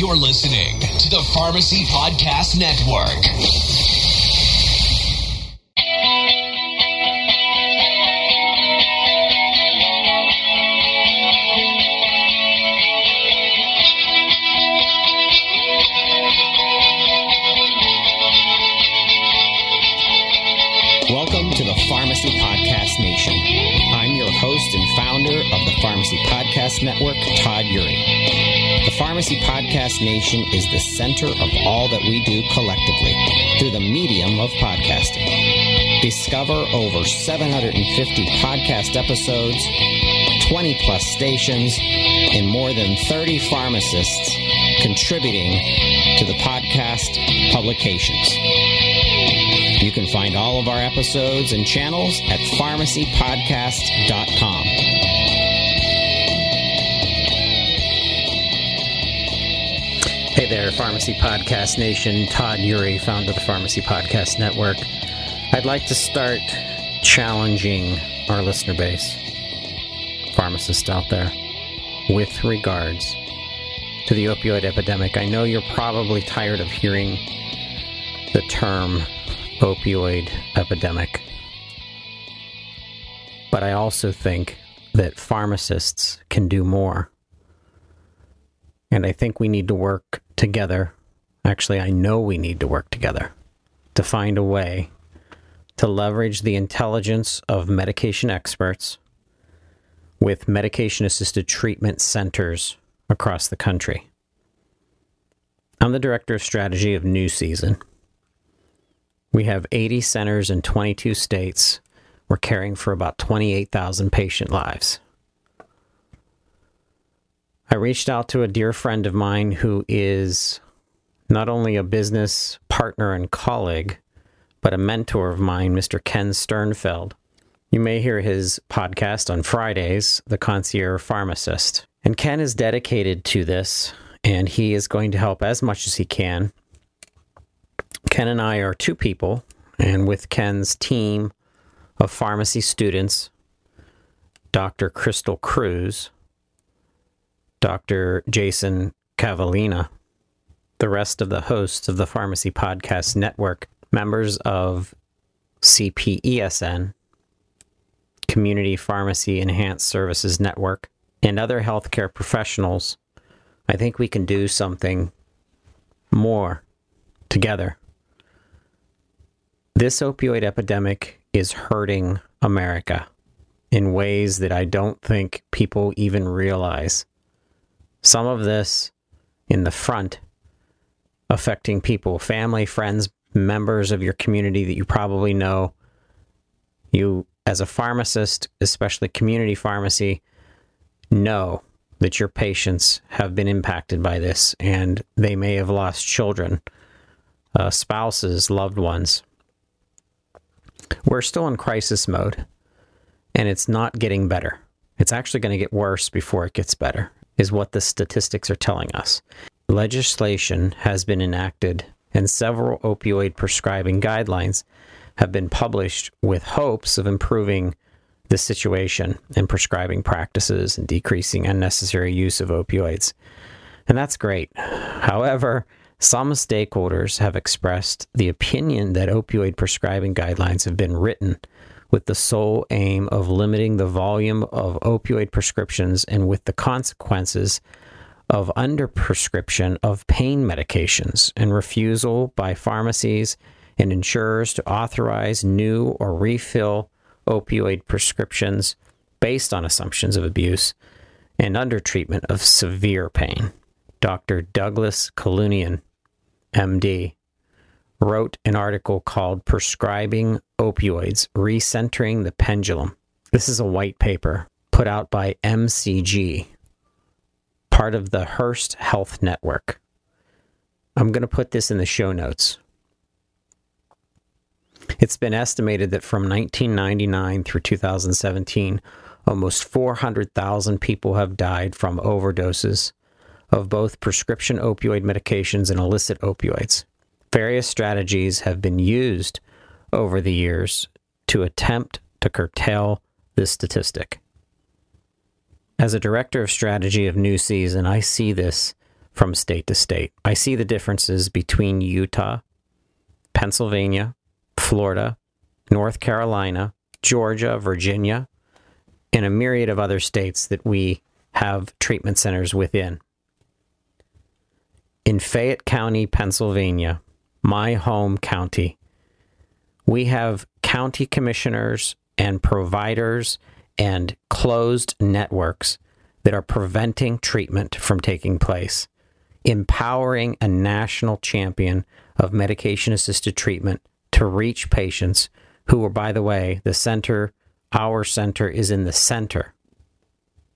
You're listening to the Pharmacy Podcast Network. Welcome to the Pharmacy Podcast Nation. I'm your host and founder of the Pharmacy Podcast Network, Todd Eury. Pharmacy Podcast Nation is the center of all that we do collectively through the medium of podcasting. Discover over 750 podcast episodes, 20 plus stations, and more than 30 pharmacists contributing to the podcast publications. You can find all of our episodes and channels at pharmacypodcast.com. Hey there, Pharmacy Podcast Nation. Todd Eury, founder of the Pharmacy Podcast Network. I'd like to start challenging our listener base, pharmacists out there, with regards to the opioid epidemic. I know you're probably tired of hearing the term opioid epidemic. But I also think that pharmacists can do more. And I think we need to work together. Actually, I know we need to work together to find a way to leverage the intelligence of medication experts with medication assisted treatment centers across the country. I'm the director of strategy of New Season. We have 80 centers in 22 states. We're caring for about 28,000 patient lives. I reached out to a dear friend of mine who is not only a business partner and colleague, but a mentor of mine, Mr. Ken Sternfeld. You may hear his podcast on Fridays, The Concierge Pharmacist. And Ken is dedicated to this, and he is going to help as much as he can Ken and I are two people, and with Ken's team of pharmacy students, Dr. Crystal Cruz, Dr. Jason Cavallina, the rest of the hosts of the Pharmacy Podcast Network, members of CPESN, Community Pharmacy Enhanced Services Network, and other healthcare professionals, I think we can do something more together. This opioid epidemic is hurting America in ways that I don't think people even realize. Some of this in the front, affecting people, family, friends, members of your community that you probably know. You, as a pharmacist, especially community pharmacy, know that your patients have been impacted by this and they may have lost children, uh, spouses, loved ones. We're still in crisis mode and it's not getting better. It's actually going to get worse before it gets better, is what the statistics are telling us. Legislation has been enacted and several opioid prescribing guidelines have been published with hopes of improving the situation and prescribing practices and decreasing unnecessary use of opioids. And that's great. However, some stakeholders have expressed the opinion that opioid prescribing guidelines have been written with the sole aim of limiting the volume of opioid prescriptions and with the consequences of underprescription of pain medications and refusal by pharmacies and insurers to authorize new or refill opioid prescriptions based on assumptions of abuse and undertreatment of severe pain. Dr. Douglas Kalunian, MD, wrote an article called Prescribing Opioids Recentering the Pendulum. This is a white paper put out by MCG, part of the Hearst Health Network. I'm going to put this in the show notes. It's been estimated that from 1999 through 2017, almost 400,000 people have died from overdoses of both prescription opioid medications and illicit opioids. Various strategies have been used over the years to attempt to curtail this statistic. As a director of strategy of New Season, I see this from state to state. I see the differences between Utah, Pennsylvania, Florida, North Carolina, Georgia, Virginia, and a myriad of other states that we have treatment centers within. In Fayette County, Pennsylvania, my home county, we have county commissioners and providers and closed networks that are preventing treatment from taking place, empowering a national champion of medication assisted treatment to reach patients who are, by the way, the center, our center is in the center.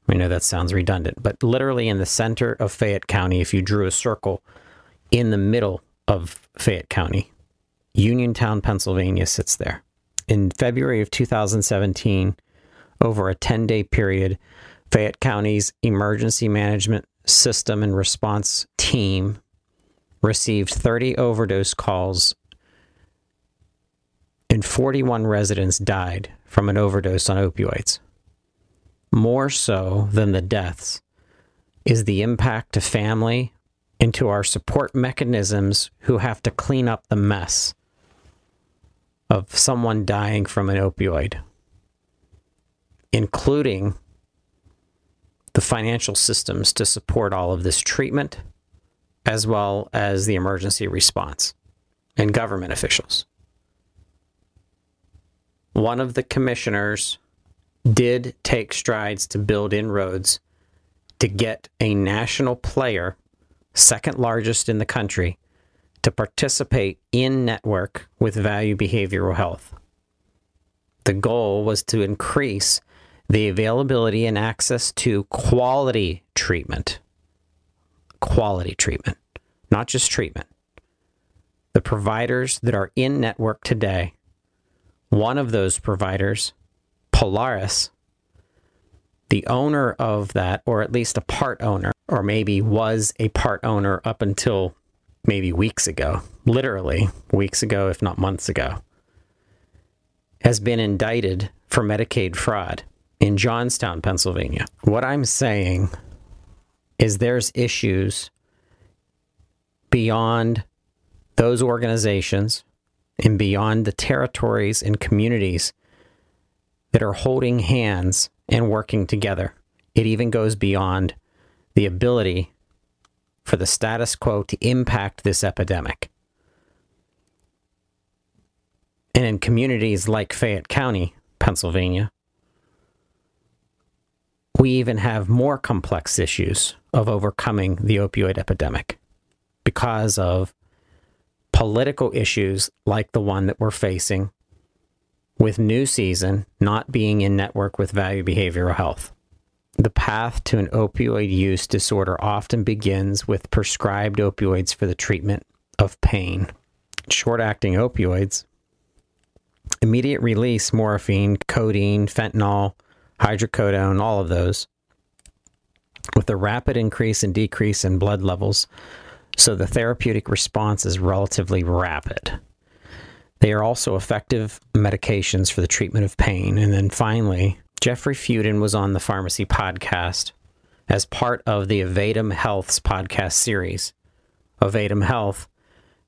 I know that sounds redundant, but literally in the center of Fayette County, if you drew a circle in the middle of Fayette County, Uniontown, Pennsylvania sits there. In February of 2017, over a 10 day period, Fayette County's emergency management system and response team received 30 overdose calls, and 41 residents died from an overdose on opioids. More so than the deaths is the impact to family and to our support mechanisms who have to clean up the mess of someone dying from an opioid including the financial systems to support all of this treatment, as well as the emergency response and government officials. One of the commissioners did take strides to build inroads to get a national player, second largest in the country, to participate in network with Value Behavioral Health. The goal was to increase the availability and access to quality treatment. Quality treatment, not just treatment. The providers that are in network today, one of those providers, Polaris, the owner of that, or at least a part owner, or maybe was a part owner up until maybe weeks ago, literally weeks ago, if not months ago, has been indicted for Medicaid fraud in Johnstown, Pennsylvania. What I'm saying is there's issues beyond those organizations and beyond the territories and communities that are holding hands and working together. It even goes beyond the ability for the status quo to impact this epidemic. And in communities like Fayette County, Pennsylvania, we even have more complex issues of overcoming the opioid epidemic because of political issues like the one that we're facing with New Season not being in network with Value Behavioral Health. The path to an opioid use disorder often begins with prescribed opioids for the treatment of pain. Short acting opioids, immediate release morphine, codeine, fentanyl, hydrocodone, all of those, with a rapid increase and decrease in blood levels. So the therapeutic response is relatively rapid. They are also effective medications for the treatment of pain. And then finally, Jeffrey Fuden was on the Pharmacy podcast as part of the Avadim Health's podcast series. Avadim Health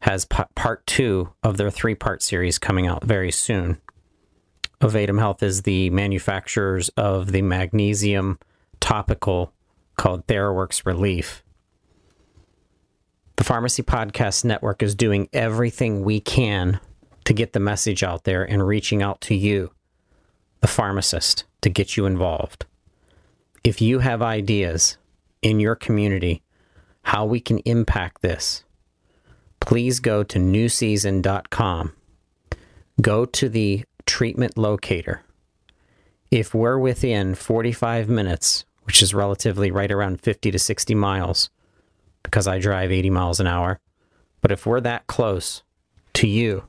has part two of their three part series coming out very soon. Avadim Health is the manufacturers of the magnesium topical called Theraworx Relief. The Pharmacy Podcast Network is doing everything we can to get the message out there and reaching out to you, the pharmacist, to get you involved. If you have ideas in your community how we can impact this, please go to newseason.com. Go to the treatment locator. If we're within 45 minutes, which is relatively right around 50 to 60 miles, because I drive 80 miles an hour, but if we're that close to you,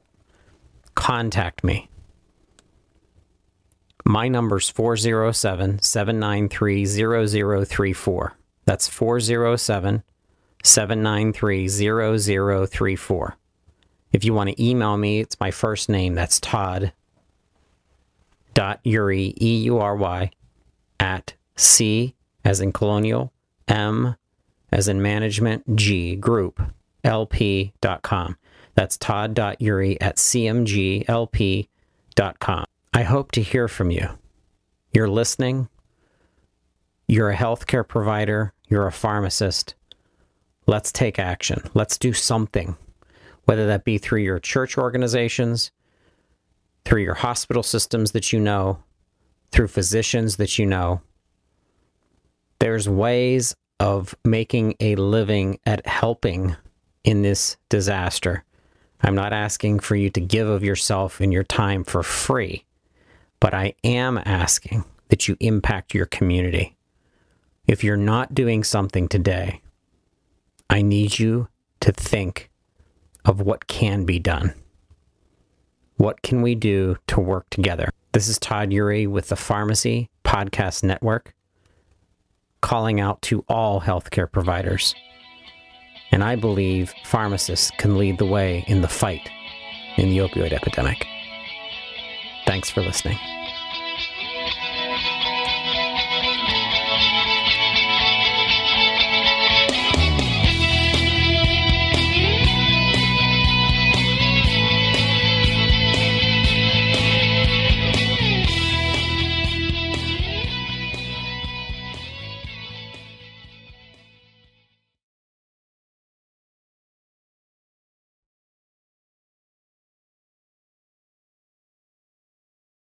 contact me. My number's 407 793 0034. That's 407 793 0034. If you want to email me, it's my first name. That's Todd dot Eury, E U R Y, at C as in colonial, M as in management, G, group, lp.com. That's todd.eury at cmglp.com. I hope to hear from you. You're listening. You're a healthcare provider. You're a pharmacist. Let's take action. Let's do something, whether that be through your church organizations, through your hospital systems that you know, through physicians that you know. There's ways of making a living at helping in this disaster. I'm not asking for you to give of yourself and your time for free, but I am asking that you impact your community. If you're not doing something today, I need you to think of what can be done. What can we do to work together? This is Todd Eury with the Pharmacy Podcast Network, calling out to all healthcare providers. And I believe pharmacists can lead the way in the fight in the opioid epidemic. Thanks for listening.